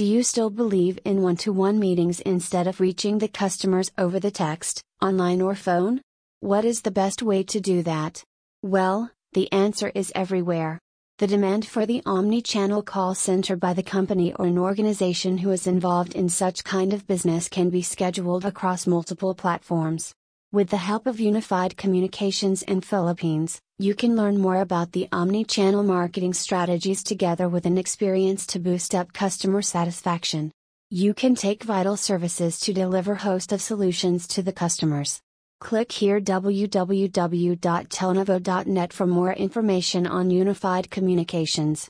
Do you still believe in one to one meetings instead of reaching the customers over the text, online, or phone? What is the best way to do that? Well, the answer is everywhere. The demand for the omni channel call center by the company or an organization who is involved in such kind of business can be scheduled across multiple platforms. With the help of Unified Communications in Philippines, you can learn more about the omni-channel marketing strategies together with an experience to boost up customer satisfaction. You can take vital services to deliver host of solutions to the customers. Click here www.telnovo.net for more information on unified communications.